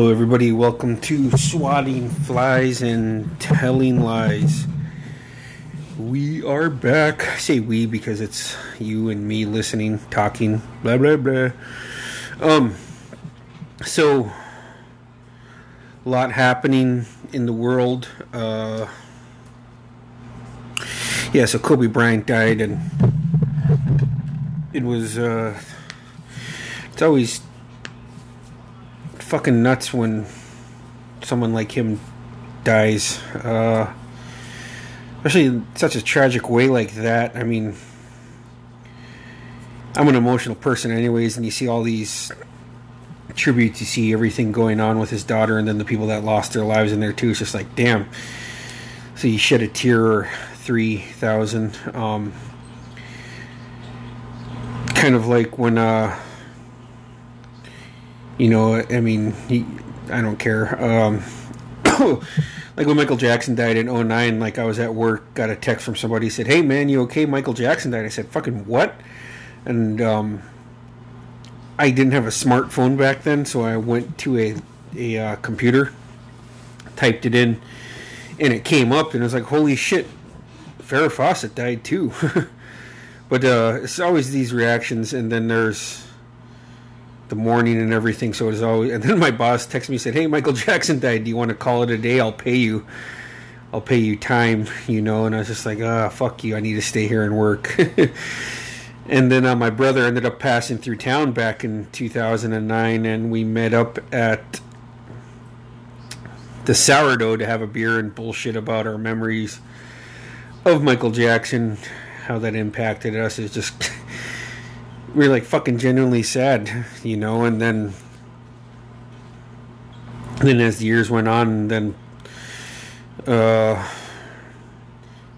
Hello, everybody. Welcome to Swatting Flies and Telling Lies. We are back. I say we because it's you and me listening, talking, blah blah blah. Um, so a lot happening in the world. Uh, yeah, so Kobe Bryant died, and it was. Uh, it's always fucking nuts when someone like him dies. Uh, especially in such a tragic way like that. I mean, I'm an emotional person, anyways, and you see all these tributes, you see everything going on with his daughter, and then the people that lost their lives in there too. It's just like, damn. So you shed a tear or three thousand. Um, kind of like when uh, you know, I mean, he, I don't care. Um, like when Michael Jackson died in 09, like I was at work, got a text from somebody said, "Hey man, you okay? Michael Jackson died." I said, "Fucking what?" And um, I didn't have a smartphone back then, so I went to a a uh, computer, typed it in, and it came up, and it was like, "Holy shit, Farrah Fawcett died too." but uh, it's always these reactions, and then there's the mourning and everything. So it was always. And then my boss texted me and said, "Hey, Michael Jackson died. Do you want to call it a day? I'll pay you. I'll pay you time. You know." And I was just like, "Ah, oh, fuck you. I need to stay here and work." and then uh, my brother ended up passing through town back in 2009, and we met up at the sourdough to have a beer and bullshit about our memories of Michael Jackson, how that impacted us. Is just we are like fucking genuinely sad, you know, and then then as the years went on, then uh,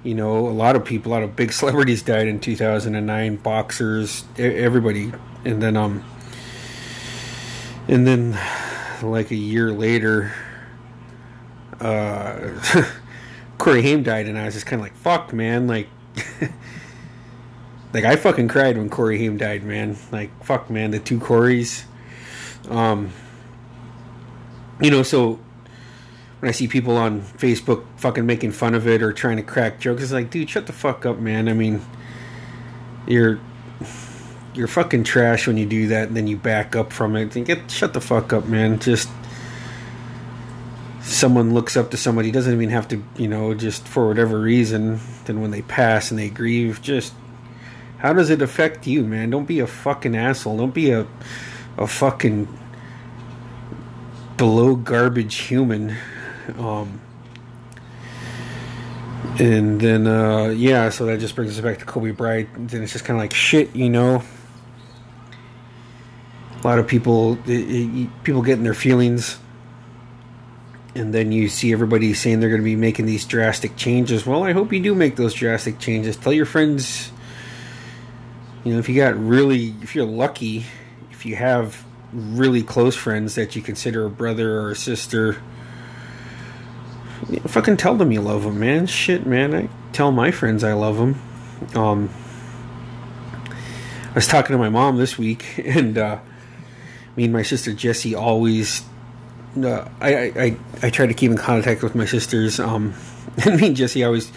you know, a lot of people, a lot of big celebrities died in 2009, boxers, everybody, and then um, and then like a year later, uh, Corey Haim died, and I was just kind of like, fuck, man, like. like I fucking cried when Corey Haim died, man. Like fuck, man, the two Corys. Um, you know, so when I see people on Facebook fucking making fun of it or trying to crack jokes, it's like, dude, shut the fuck up, man. I mean, you're you're fucking trash when you do that, and then you back up from it. And get shut the fuck up, man. Just someone looks up to somebody doesn't even have to, you know, just for whatever reason. Then when they pass and they grieve, just how does it affect you, man? Don't be a fucking asshole. Don't be a a fucking below garbage human. Um, and then uh, yeah, so that just brings us back to Kobe Bryant. Then it's just kind of like shit, you know. A lot of people, it, it, people getting their feelings, and then you see everybody saying they're going to be making these drastic changes. Well, I hope you do make those drastic changes. Tell your friends you know, if you got really, if you're lucky, if you have really close friends that you consider a brother or a sister, fucking tell them you love them, man. Shit, man. I tell my friends I love them. Um, I was talking to my mom this week, and uh, me and my sister Jessie always. Uh, I, I I try to keep in contact with my sisters. Um, and me and Jessie always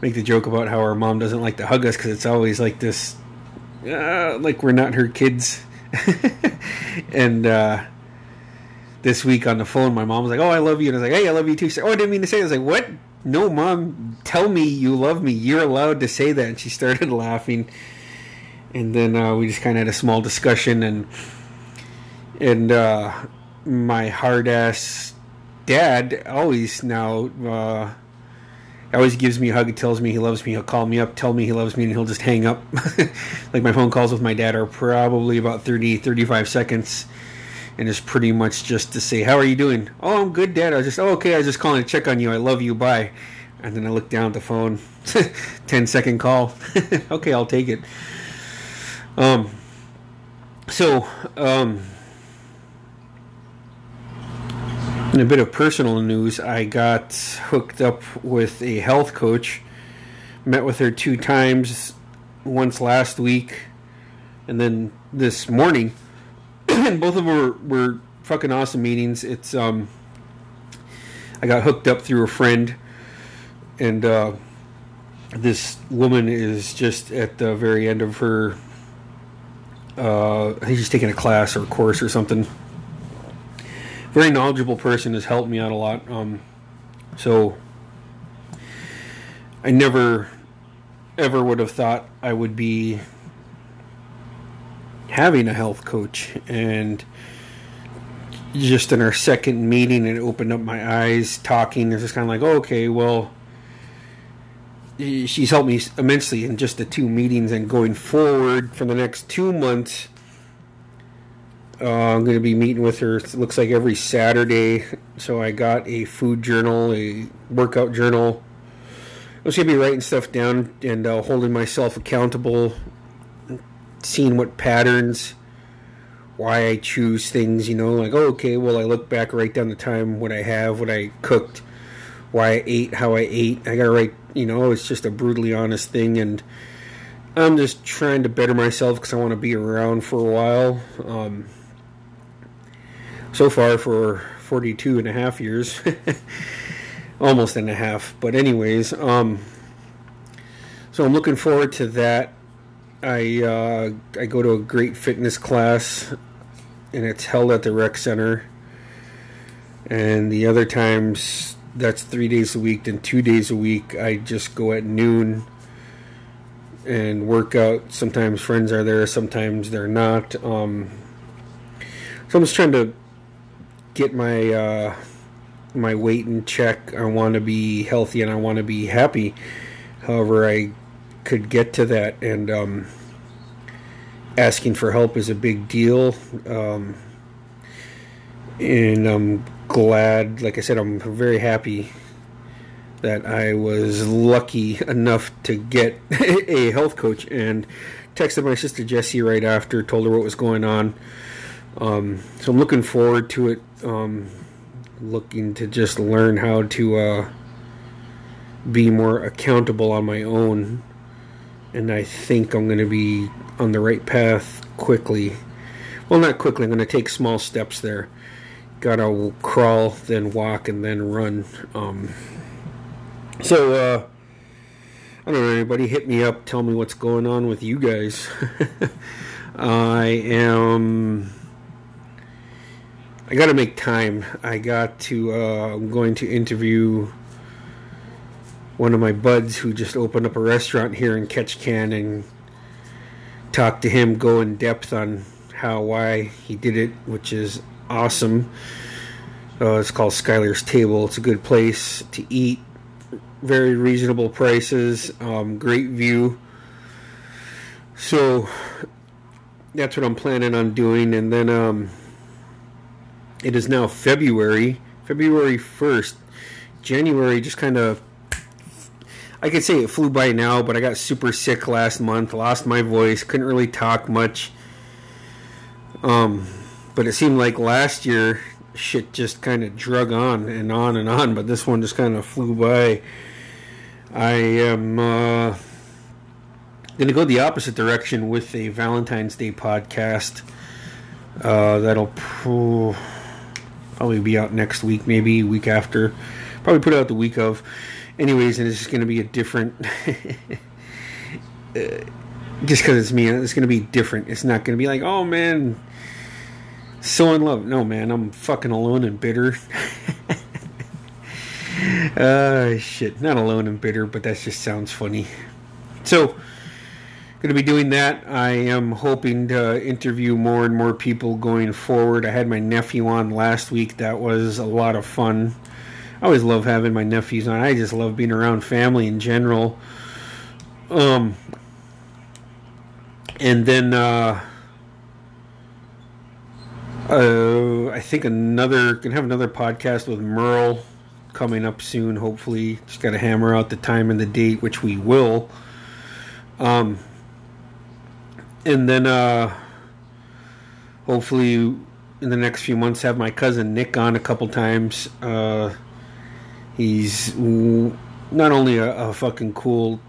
make the joke about how our mom doesn't like to hug us because it's always like this uh, like we're not her kids. and uh, this week on the phone, my mom was like, "Oh, I love you," and I was like, "Hey, I love you too." She said, "Oh, I didn't mean to say." It. I was like, "What? No, mom, tell me you love me. You're allowed to say that." And she started laughing, and then uh, we just kind of had a small discussion, and and uh, my hard ass dad always now uh, always gives me a hug, tells me he loves me. He'll call me up, tell me he loves me, and he'll just hang up. like my phone calls with my dad are probably about 30, 35 seconds. And it's pretty much just to say, How are you doing? Oh, I'm good, Dad. I was just, oh, okay, I was just calling to check on you. I love you. Bye. And then I look down at the phone, 10 second call. okay, I'll take it. Um, so, um, in a bit of personal news, I got hooked up with a health coach. Met with her two times, once last week, and then this morning. and both of them were, were fucking awesome meetings. It's um, I got hooked up through a friend, and uh, this woman is just at the very end of her. Uh, I think she's taking a class or a course or something. Very knowledgeable person has helped me out a lot. Um, so I never ever would have thought I would be having a health coach and just in our second meeting it opened up my eyes talking it's just kind of like oh, okay well she's helped me immensely in just the two meetings and going forward for the next two months uh, i'm going to be meeting with her it looks like every saturday so i got a food journal a workout journal i was going to be writing stuff down and uh, holding myself accountable seeing what patterns why I choose things, you know, like, oh, okay, well, I look back, write down the time, what I have, what I cooked, why I ate, how I ate. I gotta write, you know, it's just a brutally honest thing, and I'm just trying to better myself because I want to be around for a while. Um, so far, for 42 and a half years, almost and a half, but, anyways, um, so I'm looking forward to that. I uh, I go to a great fitness class and it's held at the rec center. And the other times, that's three days a week. Then two days a week, I just go at noon and work out. Sometimes friends are there, sometimes they're not. Um, so I'm just trying to get my uh, my weight in check. I want to be healthy and I want to be happy. However, I could get to that, and um, asking for help is a big deal. Um, and I'm glad, like I said, I'm very happy that I was lucky enough to get a health coach and texted my sister Jessie right after, told her what was going on. Um, so I'm looking forward to it. Um, looking to just learn how to uh, be more accountable on my own. And I think I'm going to be on the right path quickly. Well, not quickly. I'm going to take small steps there. Gotta crawl, then walk, and then run. Um, so, uh, I don't know. Anybody hit me up? Tell me what's going on with you guys. I am. I got to make time. I got to. Uh, I'm going to interview one of my buds who just opened up a restaurant here in Ketchikan and talk to him, go in depth on how, why he did it, which is awesome. Uh, it's called Skylar's Table. It's a good place to eat. Very reasonable prices. Um, great view. So that's what I'm planning on doing. And then um, it is now February, February 1st. January just kind of I could say it flew by now, but I got super sick last month, lost my voice, couldn't really talk much. Um, but it seemed like last year shit just kind of drug on and on and on, but this one just kind of flew by. I am uh, going to go the opposite direction with a Valentine's Day podcast. Uh, that'll probably be out next week, maybe week after. Probably put out the week of anyways, and it's just going to be a different. uh, just because it's me, it's going to be different. It's not going to be like, oh man, so in love. No, man, I'm fucking alone and bitter. uh, shit, not alone and bitter, but that just sounds funny. So, going to be doing that. I am hoping to interview more and more people going forward. I had my nephew on last week. That was a lot of fun. I always love having my nephews on. I just love being around family in general. Um, and then uh, uh, I think another can have another podcast with Merle coming up soon. Hopefully, just got to hammer out the time and the date, which we will. Um, and then uh, hopefully in the next few months have my cousin Nick on a couple times. Uh, he's not only a, a fucking cool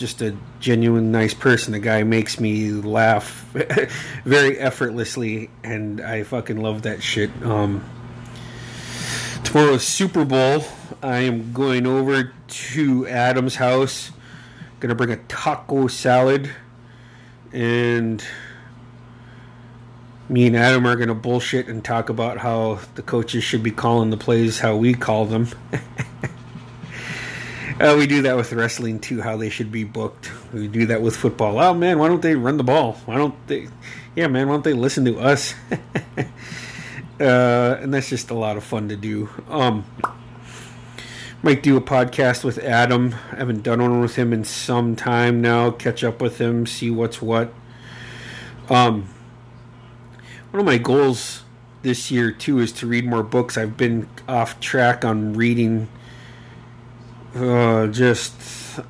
just a genuine nice person. The guy makes me laugh very effortlessly, and I fucking love that shit. Um, tomorrow's Super Bowl. I am going over to Adam's house. Gonna bring a taco salad, and me and Adam are gonna bullshit and talk about how the coaches should be calling the plays how we call them. Uh, we do that with wrestling too. How they should be booked. We do that with football. Oh man, why don't they run the ball? Why don't they? Yeah, man, why don't they listen to us? uh, and that's just a lot of fun to do. Um, might do a podcast with Adam. I haven't done one with him in some time now. Catch up with him, see what's what. Um, one of my goals this year too is to read more books. I've been off track on reading uh, just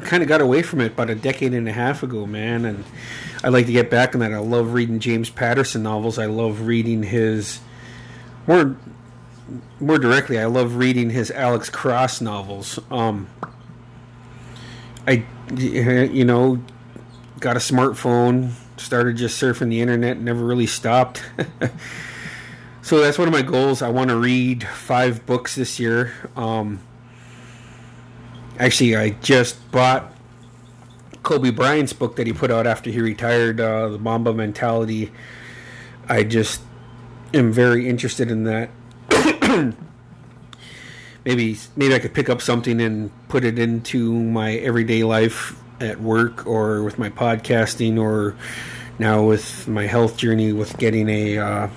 kind of got away from it about a decade and a half ago, man. And I'd like to get back on that. I love reading James Patterson novels. I love reading his more more directly. I love reading his Alex Cross novels. Um, I you know got a smartphone, started just surfing the internet, never really stopped. so that's one of my goals. I want to read five books this year. Um, Actually, I just bought Kobe Bryant's book that he put out after he retired, uh, The Mamba Mentality. I just am very interested in that. maybe maybe I could pick up something and put it into my everyday life at work or with my podcasting or now with my health journey with getting a uh,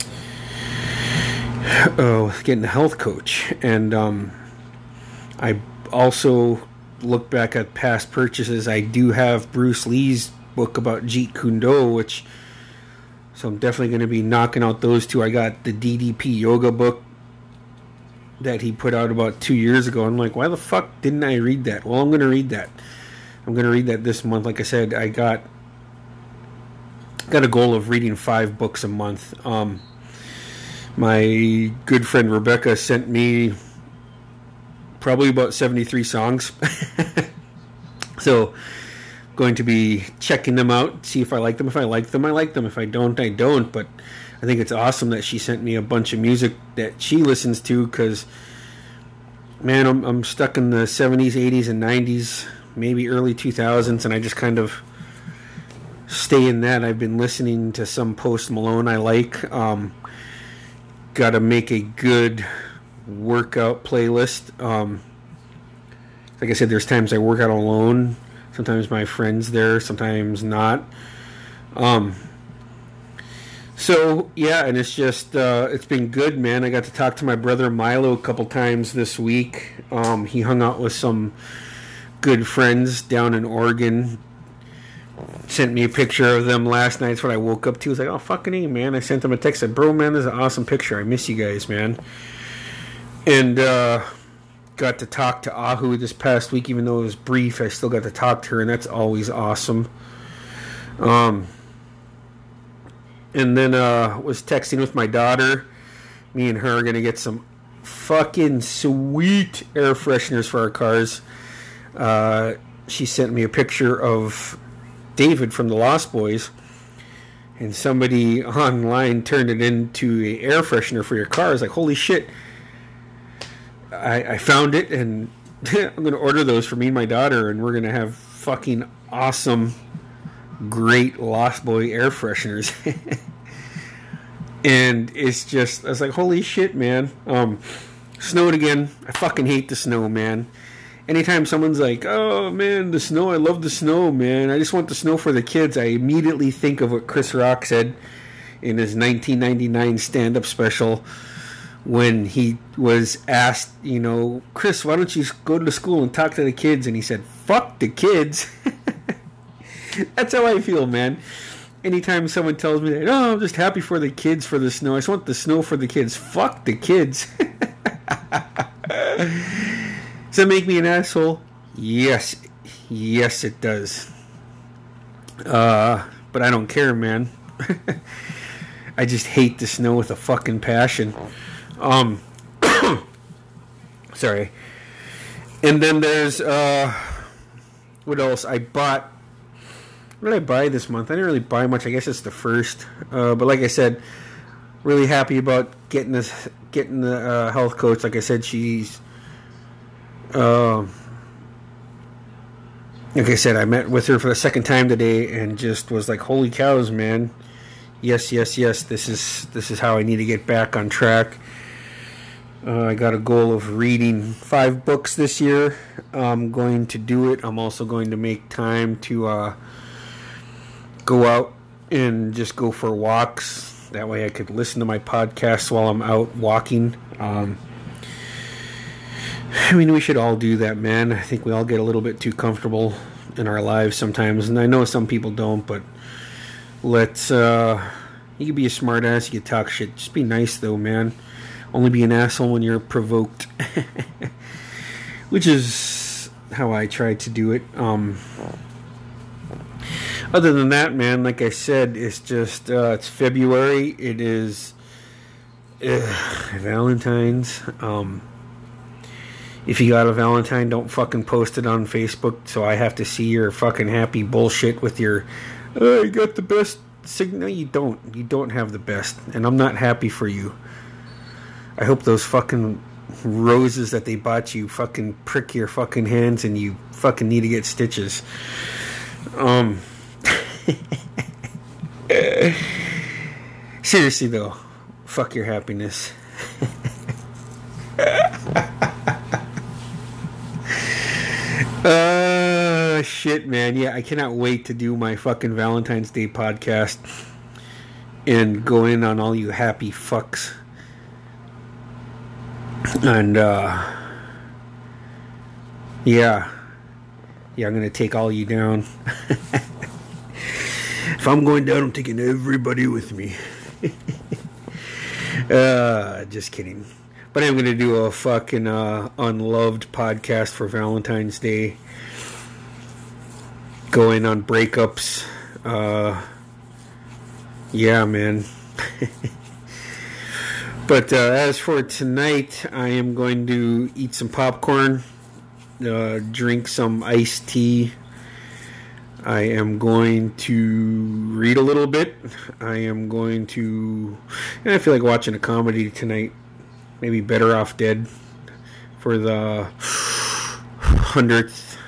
oh getting a health coach and um, I also look back at past purchases. I do have Bruce Lee's book about Jeet Kune Do, which so I'm definitely going to be knocking out those two. I got the DDP yoga book that he put out about two years ago. I'm like, why the fuck didn't I read that? Well, I'm going to read that. I'm going to read that this month. Like I said, I got got a goal of reading five books a month. Um, my good friend Rebecca sent me probably about 73 songs. so, going to be checking them out, see if I like them. If I like them, I like them. If I don't, I don't. But I think it's awesome that she sent me a bunch of music that she listens to because, man, I'm, I'm stuck in the 70s, 80s, and 90s, maybe early 2000s, and I just kind of stay in that. I've been listening to some Post Malone I like. Um, Got to make a good workout playlist. Um, like I said, there's times I work out alone. Sometimes my friends there, sometimes not. Um, so yeah, and it's just uh, it's been good, man. I got to talk to my brother Milo a couple times this week. Um, he hung out with some good friends down in Oregon. Sent me a picture of them last night. That's what I woke up to. I was like, oh fucking man. I sent him a text. I said, bro, man, this is an awesome picture. I miss you guys, man and uh, got to talk to Ahu this past week, even though it was brief. I still got to talk to her, and that's always awesome. Um, and then uh, was texting with my daughter. Me and her are gonna get some fucking sweet air fresheners for our cars. Uh, she sent me a picture of David from the Lost Boys, and somebody online turned it into a air freshener for your car. I was like, holy shit! I, I found it, and I'm going to order those for me and my daughter, and we're going to have fucking awesome, great Lost Boy air fresheners. and it's just, I was like, holy shit, man. Um, snowed again. I fucking hate the snow, man. Anytime someone's like, oh man, the snow, I love the snow, man. I just want the snow for the kids, I immediately think of what Chris Rock said in his 1999 stand up special when he was asked, you know, Chris, why don't you go to school and talk to the kids? And he said, fuck the kids. That's how I feel, man. Anytime someone tells me that, oh, I'm just happy for the kids for the snow. I just want the snow for the kids. Fuck the kids. Does that make me an asshole? Yes. Yes, it does. Uh, but I don't care, man. I just hate the snow with a fucking passion. Um, sorry. And then there's uh, what else? I bought. What did I buy this month? I didn't really buy much. I guess it's the first. Uh, but like I said, really happy about getting this, getting the uh, health coach. Like I said, she's. Uh, like I said, I met with her for the second time today, and just was like, "Holy cows, man! Yes, yes, yes. This is this is how I need to get back on track." Uh, I got a goal of reading five books this year. I'm going to do it. I'm also going to make time to uh, go out and just go for walks. That way, I could listen to my podcast while I'm out walking. Um, I mean, we should all do that, man. I think we all get a little bit too comfortable in our lives sometimes, and I know some people don't, but let's. Uh, you can be a smartass, you can talk shit. Just be nice, though, man. Only be an asshole when you're provoked, which is how I try to do it. Um, other than that, man, like I said, it's just uh, it's February. It is uh, Valentine's. Um, if you got a Valentine, don't fucking post it on Facebook so I have to see your fucking happy bullshit with your, oh, you got the best signal. No, you don't. You don't have the best. And I'm not happy for you. I hope those fucking roses that they bought you fucking prick your fucking hands and you fucking need to get stitches. Um. Seriously though, fuck your happiness. Uh, shit, man. Yeah, I cannot wait to do my fucking Valentine's Day podcast and go in on all you happy fucks. And, uh, yeah. Yeah, I'm gonna take all you down. if I'm going down, I'm taking everybody with me. uh, just kidding. But I'm gonna do a fucking uh, unloved podcast for Valentine's Day. Going on breakups. Uh, yeah, man. but uh, as for tonight, I am going to eat some popcorn, uh, drink some iced tea. I am going to read a little bit. I am going to. and I feel like watching a comedy tonight maybe Better Off Dead for the hundredth,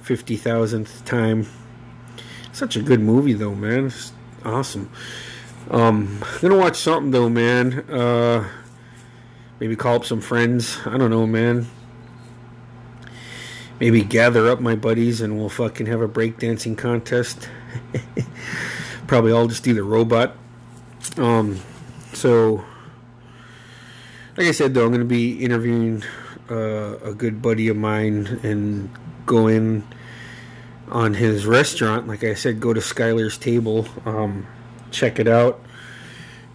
fifty thousandth time. Such a good movie, though, man. It's awesome. Um, I'm gonna watch something though, man. Uh, maybe call up some friends. I don't know, man. Maybe gather up my buddies and we'll fucking have a breakdancing contest. Probably all just do the robot. Um, so like I said, though, I'm to be interviewing uh, a good buddy of mine and go in on his restaurant. Like I said, go to Skylar's Table, um, check it out,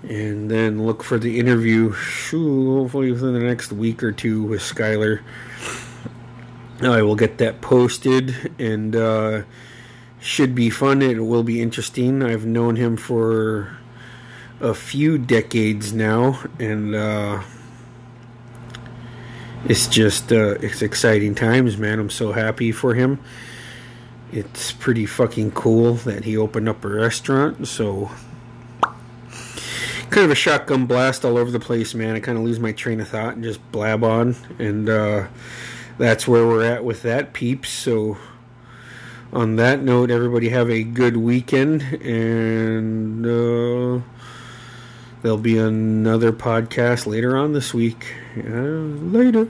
and then look for the interview. hopefully within the next week or two with Skylar. I will get that posted and uh, should be fun. It will be interesting. I've known him for a few decades now, and. Uh, it's just uh, it's exciting times, man. I'm so happy for him. It's pretty fucking cool that he opened up a restaurant. So kind of a shotgun blast all over the place, man. I kind of lose my train of thought and just blab on, and uh, that's where we're at with that, peeps. So on that note, everybody have a good weekend, and uh, there'll be another podcast later on this week. Uh, later.